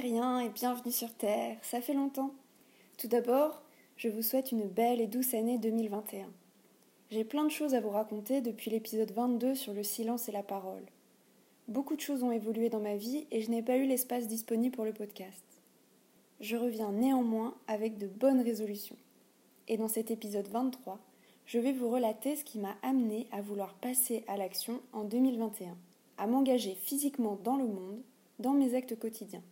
terriens et bienvenue sur Terre, ça fait longtemps. Tout d'abord, je vous souhaite une belle et douce année 2021. J'ai plein de choses à vous raconter depuis l'épisode 22 sur le silence et la parole. Beaucoup de choses ont évolué dans ma vie et je n'ai pas eu l'espace disponible pour le podcast. Je reviens néanmoins avec de bonnes résolutions. Et dans cet épisode 23, je vais vous relater ce qui m'a amené à vouloir passer à l'action en 2021, à m'engager physiquement dans le monde, dans mes actes quotidiens.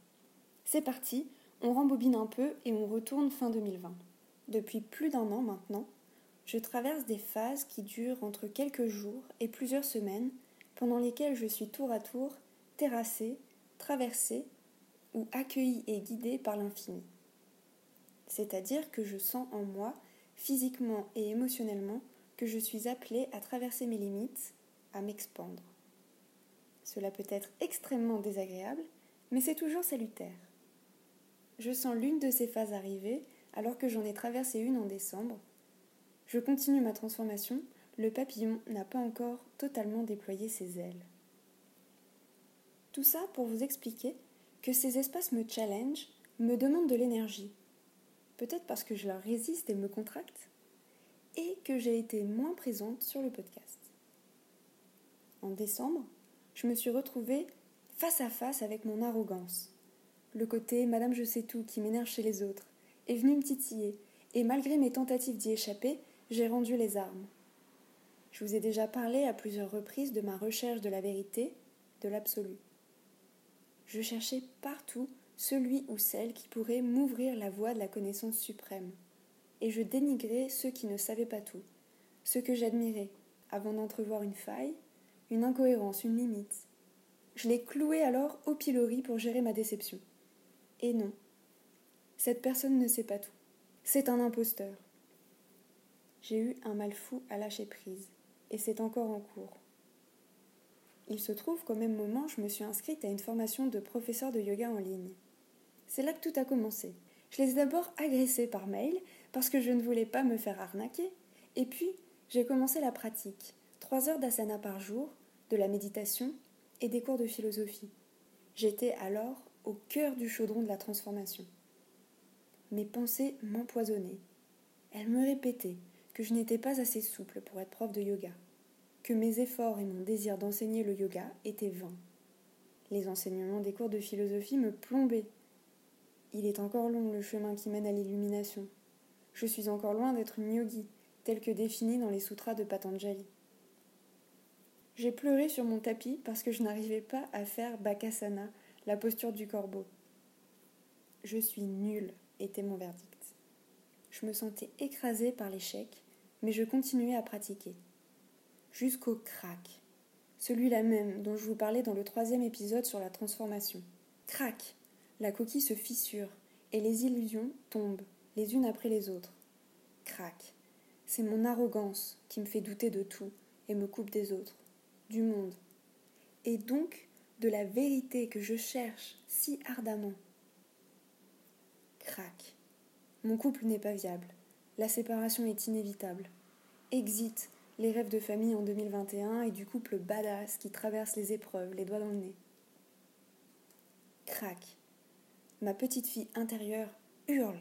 C'est parti, on rembobine un peu et on retourne fin 2020. Depuis plus d'un an maintenant, je traverse des phases qui durent entre quelques jours et plusieurs semaines, pendant lesquelles je suis tour à tour terrassée, traversée ou accueillie et guidée par l'infini. C'est-à-dire que je sens en moi physiquement et émotionnellement, que je suis appelée à traverser mes limites, à m'expandre. Cela peut être extrêmement désagréable, mais c'est toujours salutaire. Je sens l'une de ces phases arriver alors que j'en ai traversé une en décembre. Je continue ma transformation, le papillon n'a pas encore totalement déployé ses ailes. Tout ça pour vous expliquer que ces espaces me challenge, me demandent de l'énergie, peut-être parce que je leur résiste et me contracte, et que j'ai été moins présente sur le podcast. En décembre, je me suis retrouvée face à face avec mon arrogance. Le côté Madame je sais tout qui m'énerve chez les autres est venu me titiller, et malgré mes tentatives d'y échapper, j'ai rendu les armes. Je vous ai déjà parlé à plusieurs reprises de ma recherche de la vérité, de l'absolu. Je cherchais partout celui ou celle qui pourrait m'ouvrir la voie de la connaissance suprême. Et je dénigrais ceux qui ne savaient pas tout, ceux que j'admirais, avant d'entrevoir une faille, une incohérence, une limite. Je les clouais alors au pilori pour gérer ma déception. Et non, cette personne ne sait pas tout. C'est un imposteur. J'ai eu un mal fou à lâcher prise, et c'est encore en cours. Il se trouve qu'au même moment, je me suis inscrite à une formation de professeur de yoga en ligne. C'est là que tout a commencé. Je les ai d'abord agressés par mail parce que je ne voulais pas me faire arnaquer. Et puis, j'ai commencé la pratique. Trois heures d'asana par jour, de la méditation et des cours de philosophie. J'étais alors au cœur du chaudron de la transformation. Mes pensées m'empoisonnaient. Elles me répétaient que je n'étais pas assez souple pour être prof de yoga, que mes efforts et mon désir d'enseigner le yoga étaient vains. Les enseignements des cours de philosophie me plombaient il est encore long le chemin qui mène à l'illumination. Je suis encore loin d'être une yogi, telle que définie dans les sutras de Patanjali. J'ai pleuré sur mon tapis parce que je n'arrivais pas à faire Bakasana, la posture du corbeau. Je suis nulle, était mon verdict. Je me sentais écrasée par l'échec, mais je continuais à pratiquer. Jusqu'au crack. Celui-là même dont je vous parlais dans le troisième épisode sur la transformation. Crac la coquille se fissure et les illusions tombent les unes après les autres. Crac. C'est mon arrogance qui me fait douter de tout et me coupe des autres, du monde, et donc de la vérité que je cherche si ardemment. Crac. Mon couple n'est pas viable. La séparation est inévitable. Exit les rêves de famille en 2021 et du couple badass qui traverse les épreuves, les doigts dans le nez. Crac ma petite fille intérieure hurle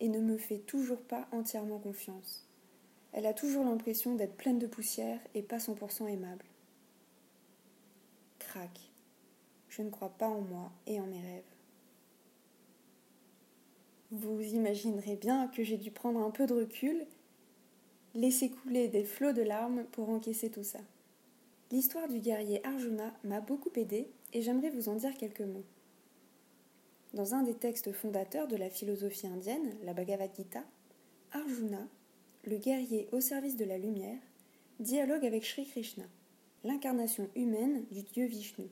et ne me fait toujours pas entièrement confiance. Elle a toujours l'impression d'être pleine de poussière et pas 100% aimable. Crac. Je ne crois pas en moi et en mes rêves. Vous imaginerez bien que j'ai dû prendre un peu de recul, laisser couler des flots de larmes pour encaisser tout ça. L'histoire du guerrier Arjuna m'a beaucoup aidé et j'aimerais vous en dire quelques mots. Dans un des textes fondateurs de la philosophie indienne, la Bhagavad Gita, Arjuna, le guerrier au service de la lumière, dialogue avec Sri Krishna, l'incarnation humaine du dieu Vishnu.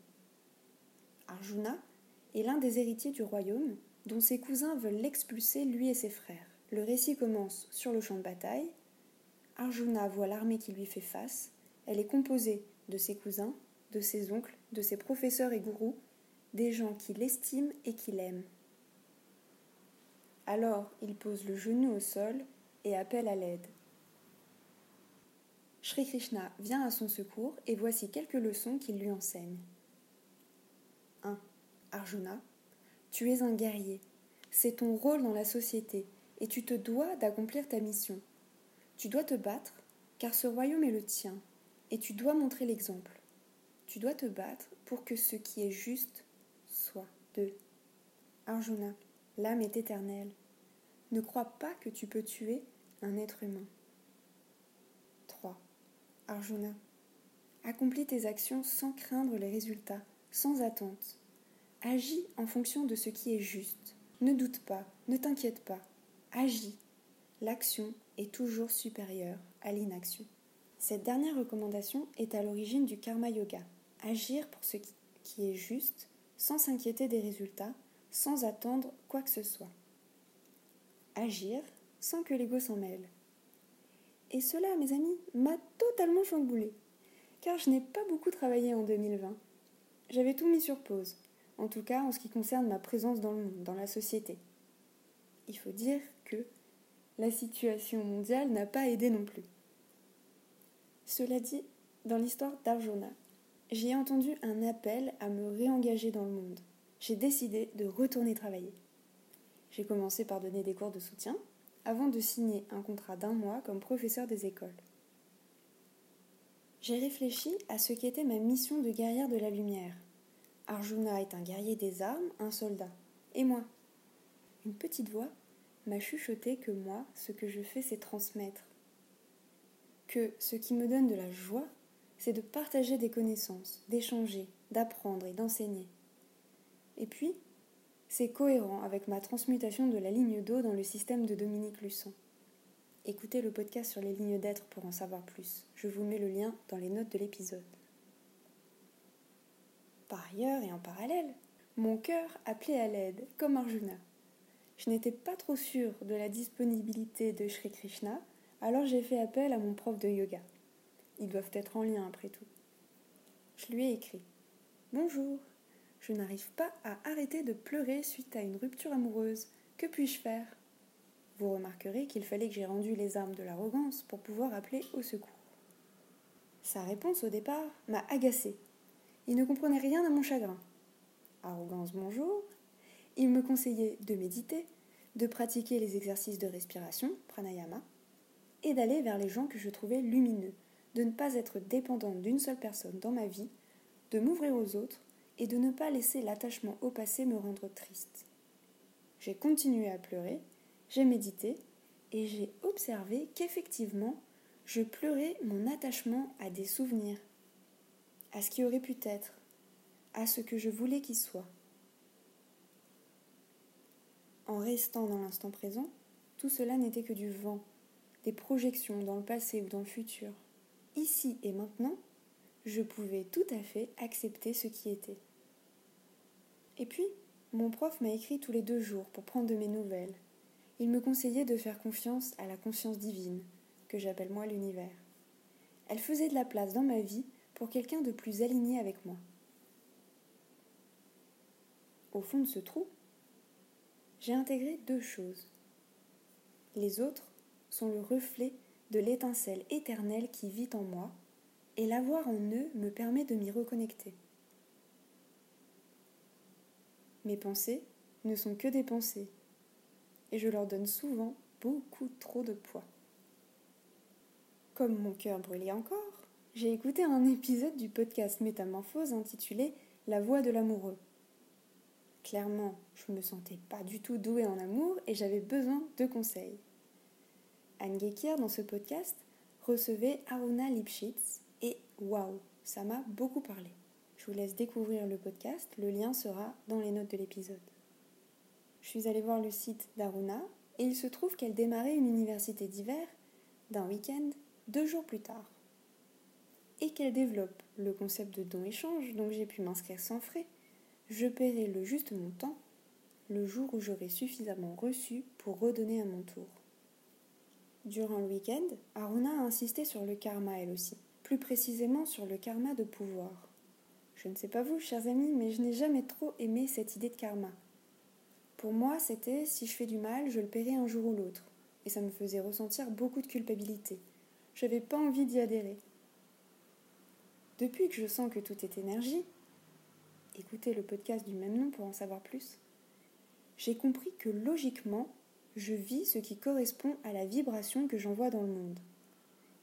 Arjuna est l'un des héritiers du royaume dont ses cousins veulent l'expulser lui et ses frères. Le récit commence sur le champ de bataille. Arjuna voit l'armée qui lui fait face. Elle est composée de ses cousins, de ses oncles, de ses professeurs et gourous, des gens qui l'estiment et qui l'aiment. Alors il pose le genou au sol et appelle à l'aide. Sri Krishna vient à son secours et voici quelques leçons qu'il lui enseigne. 1. Arjuna, Tu es un guerrier. C'est ton rôle dans la société et tu te dois d'accomplir ta mission. Tu dois te battre car ce royaume est le tien et tu dois montrer l'exemple. Tu dois te battre pour que ce qui est juste soit de. Arjuna, l'âme est éternelle. Ne crois pas que tu peux tuer un être humain. 3. Arjuna, accomplis tes actions sans craindre les résultats, sans attente. Agis en fonction de ce qui est juste. Ne doute pas, ne t'inquiète pas. Agis. L'action est toujours supérieure à l'inaction. Cette dernière recommandation est à l'origine du karma yoga. Agir pour ce qui est juste, sans s'inquiéter des résultats, sans attendre quoi que ce soit. Agir sans que l'ego s'en mêle. Et cela, mes amis, m'a totalement chamboulé, car je n'ai pas beaucoup travaillé en 2020. J'avais tout mis sur pause, en tout cas en ce qui concerne ma présence dans le monde, dans la société. Il faut dire que la situation mondiale n'a pas aidé non plus. Cela dit, dans l'histoire d'Arjuna, j'ai entendu un appel à me réengager dans le monde. J'ai décidé de retourner travailler. J'ai commencé par donner des cours de soutien avant de signer un contrat d'un mois comme professeur des écoles. J'ai réfléchi à ce qu'était ma mission de guerrière de la lumière. Arjuna est un guerrier des armes, un soldat. Et moi Une petite voix m'a chuchoté que moi, ce que je fais, c'est transmettre, que ce qui me donne de la joie, c'est de partager des connaissances, d'échanger, d'apprendre et d'enseigner. Et puis, c'est cohérent avec ma transmutation de la ligne d'eau dans le système de Dominique Lusson. Écoutez le podcast sur les lignes d'être pour en savoir plus. Je vous mets le lien dans les notes de l'épisode. Par ailleurs et en parallèle, mon cœur appelait à l'aide, comme Arjuna. Je n'étais pas trop sûre de la disponibilité de Sri Krishna alors j'ai fait appel à mon prof de yoga. Ils doivent être en lien après tout. Je lui ai écrit Bonjour, je n'arrive pas à arrêter de pleurer suite à une rupture amoureuse. Que puis-je faire? Vous remarquerez qu'il fallait que j'aie rendu les armes de l'arrogance pour pouvoir appeler au secours. Sa réponse au départ m'a agacée. Il ne comprenait rien à mon chagrin. Arrogance, bonjour. Il me conseillait de méditer, de pratiquer les exercices de respiration, pranayama, et d'aller vers les gens que je trouvais lumineux, de ne pas être dépendante d'une seule personne dans ma vie, de m'ouvrir aux autres et de ne pas laisser l'attachement au passé me rendre triste. J'ai continué à pleurer, j'ai médité et j'ai observé qu'effectivement, je pleurais mon attachement à des souvenirs, à ce qui aurait pu être, à ce que je voulais qu'il soit. En restant dans l'instant présent, tout cela n'était que du vent des projections dans le passé ou dans le futur. Ici et maintenant, je pouvais tout à fait accepter ce qui était. Et puis, mon prof m'a écrit tous les deux jours pour prendre de mes nouvelles. Il me conseillait de faire confiance à la conscience divine, que j'appelle moi l'univers. Elle faisait de la place dans ma vie pour quelqu'un de plus aligné avec moi. Au fond de ce trou, j'ai intégré deux choses. Les autres sont le reflet de l'étincelle éternelle qui vit en moi, et l'avoir en eux me permet de m'y reconnecter. Mes pensées ne sont que des pensées, et je leur donne souvent beaucoup trop de poids. Comme mon cœur brûlait encore, j'ai écouté un épisode du podcast Métamorphose intitulé La voix de l'amoureux. Clairement, je ne me sentais pas du tout douée en amour et j'avais besoin de conseils. Anne Gekir, dans ce podcast, recevait Aruna Lipschitz et waouh, ça m'a beaucoup parlé. Je vous laisse découvrir le podcast, le lien sera dans les notes de l'épisode. Je suis allée voir le site d'Aruna et il se trouve qu'elle démarrait une université d'hiver d'un week-end deux jours plus tard. Et qu'elle développe le concept de don-échange, donc j'ai pu m'inscrire sans frais. Je paierai le juste montant le jour où j'aurai suffisamment reçu pour redonner à mon tour. Durant le week-end, Aruna a insisté sur le karma elle aussi, plus précisément sur le karma de pouvoir. Je ne sais pas vous, chers amis, mais je n'ai jamais trop aimé cette idée de karma. Pour moi, c'était si je fais du mal, je le paierai un jour ou l'autre, et ça me faisait ressentir beaucoup de culpabilité. Je n'avais pas envie d'y adhérer. Depuis que je sens que tout est énergie, écoutez le podcast du même nom pour en savoir plus, j'ai compris que logiquement, je vis ce qui correspond à la vibration que j'envoie dans le monde.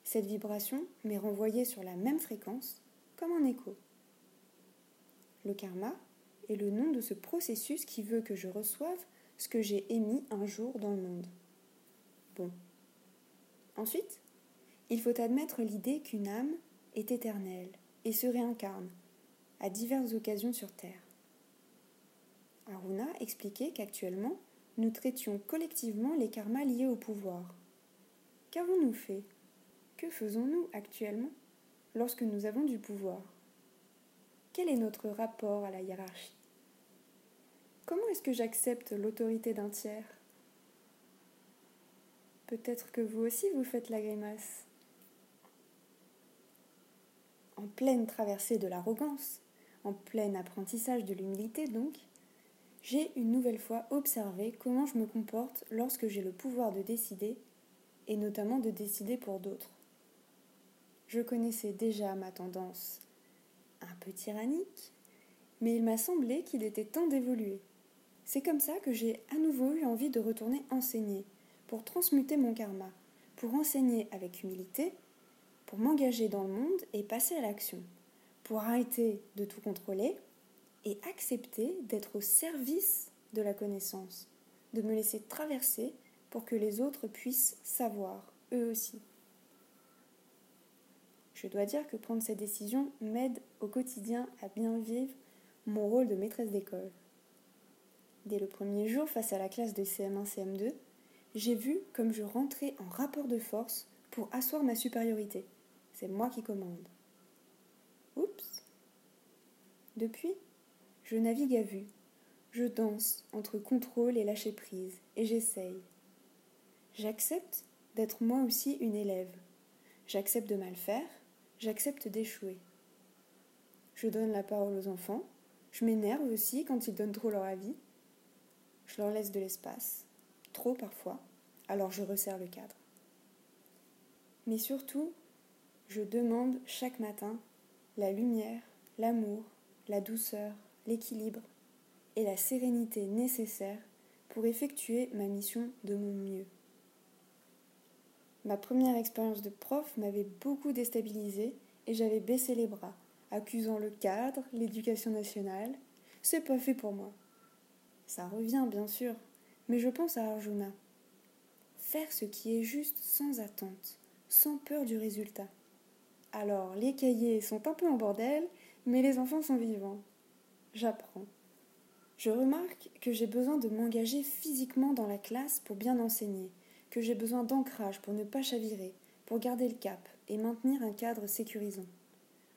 Cette vibration m'est renvoyée sur la même fréquence, comme un écho. Le karma est le nom de ce processus qui veut que je reçoive ce que j'ai émis un jour dans le monde. Bon. Ensuite, il faut admettre l'idée qu'une âme est éternelle et se réincarne à diverses occasions sur Terre. Aruna expliquait qu'actuellement, nous traitions collectivement les karmas liés au pouvoir. Qu'avons-nous fait? Que faisons-nous actuellement lorsque nous avons du pouvoir? Quel est notre rapport à la hiérarchie? Comment est-ce que j'accepte l'autorité d'un tiers? Peut-être que vous aussi vous faites la grimace. En pleine traversée de l'arrogance, en plein apprentissage de l'humilité donc, j'ai une nouvelle fois observé comment je me comporte lorsque j'ai le pouvoir de décider, et notamment de décider pour d'autres. Je connaissais déjà ma tendance un peu tyrannique, mais il m'a semblé qu'il était temps d'évoluer. C'est comme ça que j'ai à nouveau eu envie de retourner enseigner, pour transmuter mon karma, pour enseigner avec humilité, pour m'engager dans le monde et passer à l'action, pour arrêter de tout contrôler et accepter d'être au service de la connaissance, de me laisser traverser pour que les autres puissent savoir, eux aussi. Je dois dire que prendre cette décision m'aide au quotidien à bien vivre mon rôle de maîtresse d'école. Dès le premier jour face à la classe de CM1, CM2, j'ai vu comme je rentrais en rapport de force pour asseoir ma supériorité. C'est moi qui commande. Oups. Depuis, je navigue à vue. Je danse entre contrôle et lâcher prise, et j'essaye. J'accepte d'être moi aussi une élève. J'accepte de mal faire, j'accepte d'échouer. Je donne la parole aux enfants, je m'énerve aussi quand ils donnent trop leur avis, je leur laisse de l'espace, trop parfois, alors je resserre le cadre. Mais surtout, je demande chaque matin la lumière, l'amour, la douceur, l'équilibre et la sérénité nécessaires pour effectuer ma mission de mon mieux. Ma première expérience de prof m'avait beaucoup déstabilisée et j'avais baissé les bras, accusant le cadre, l'éducation nationale. C'est pas fait pour moi. Ça revient, bien sûr, mais je pense à Arjuna. Faire ce qui est juste sans attente, sans peur du résultat. Alors, les cahiers sont un peu en bordel, mais les enfants sont vivants. J'apprends. Je remarque que j'ai besoin de m'engager physiquement dans la classe pour bien enseigner, que j'ai besoin d'ancrage pour ne pas chavirer, pour garder le cap et maintenir un cadre sécurisant.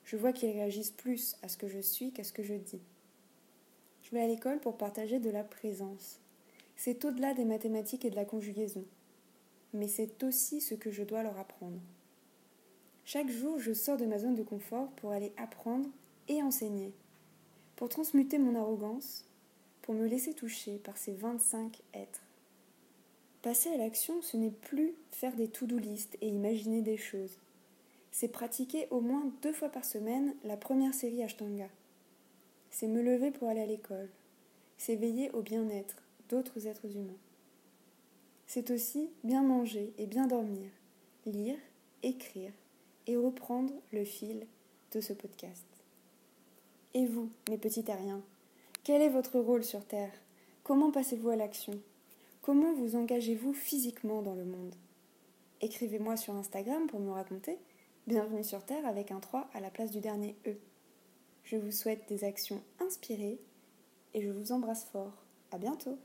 Je vois qu'ils réagissent plus à ce que je suis qu'à ce que je dis. Je vais à l'école pour partager de la présence. C'est au-delà des mathématiques et de la conjugaison. Mais c'est aussi ce que je dois leur apprendre. Chaque jour, je sors de ma zone de confort pour aller apprendre et enseigner, pour transmuter mon arrogance, pour me laisser toucher par ces 25 êtres. Passer à l'action, ce n'est plus faire des to-do list et imaginer des choses. C'est pratiquer au moins deux fois par semaine la première série Ashtanga c'est me lever pour aller à l'école, c'est veiller au bien-être d'autres êtres humains. C'est aussi bien manger et bien dormir, lire, écrire et reprendre le fil de ce podcast. Et vous, mes petits terriens, quel est votre rôle sur Terre? Comment passez-vous à l'action? Comment vous engagez-vous physiquement dans le monde? Écrivez-moi sur Instagram pour me raconter. Bienvenue sur Terre avec un 3 à la place du dernier E. Je vous souhaite des actions inspirées et je vous embrasse fort. À bientôt!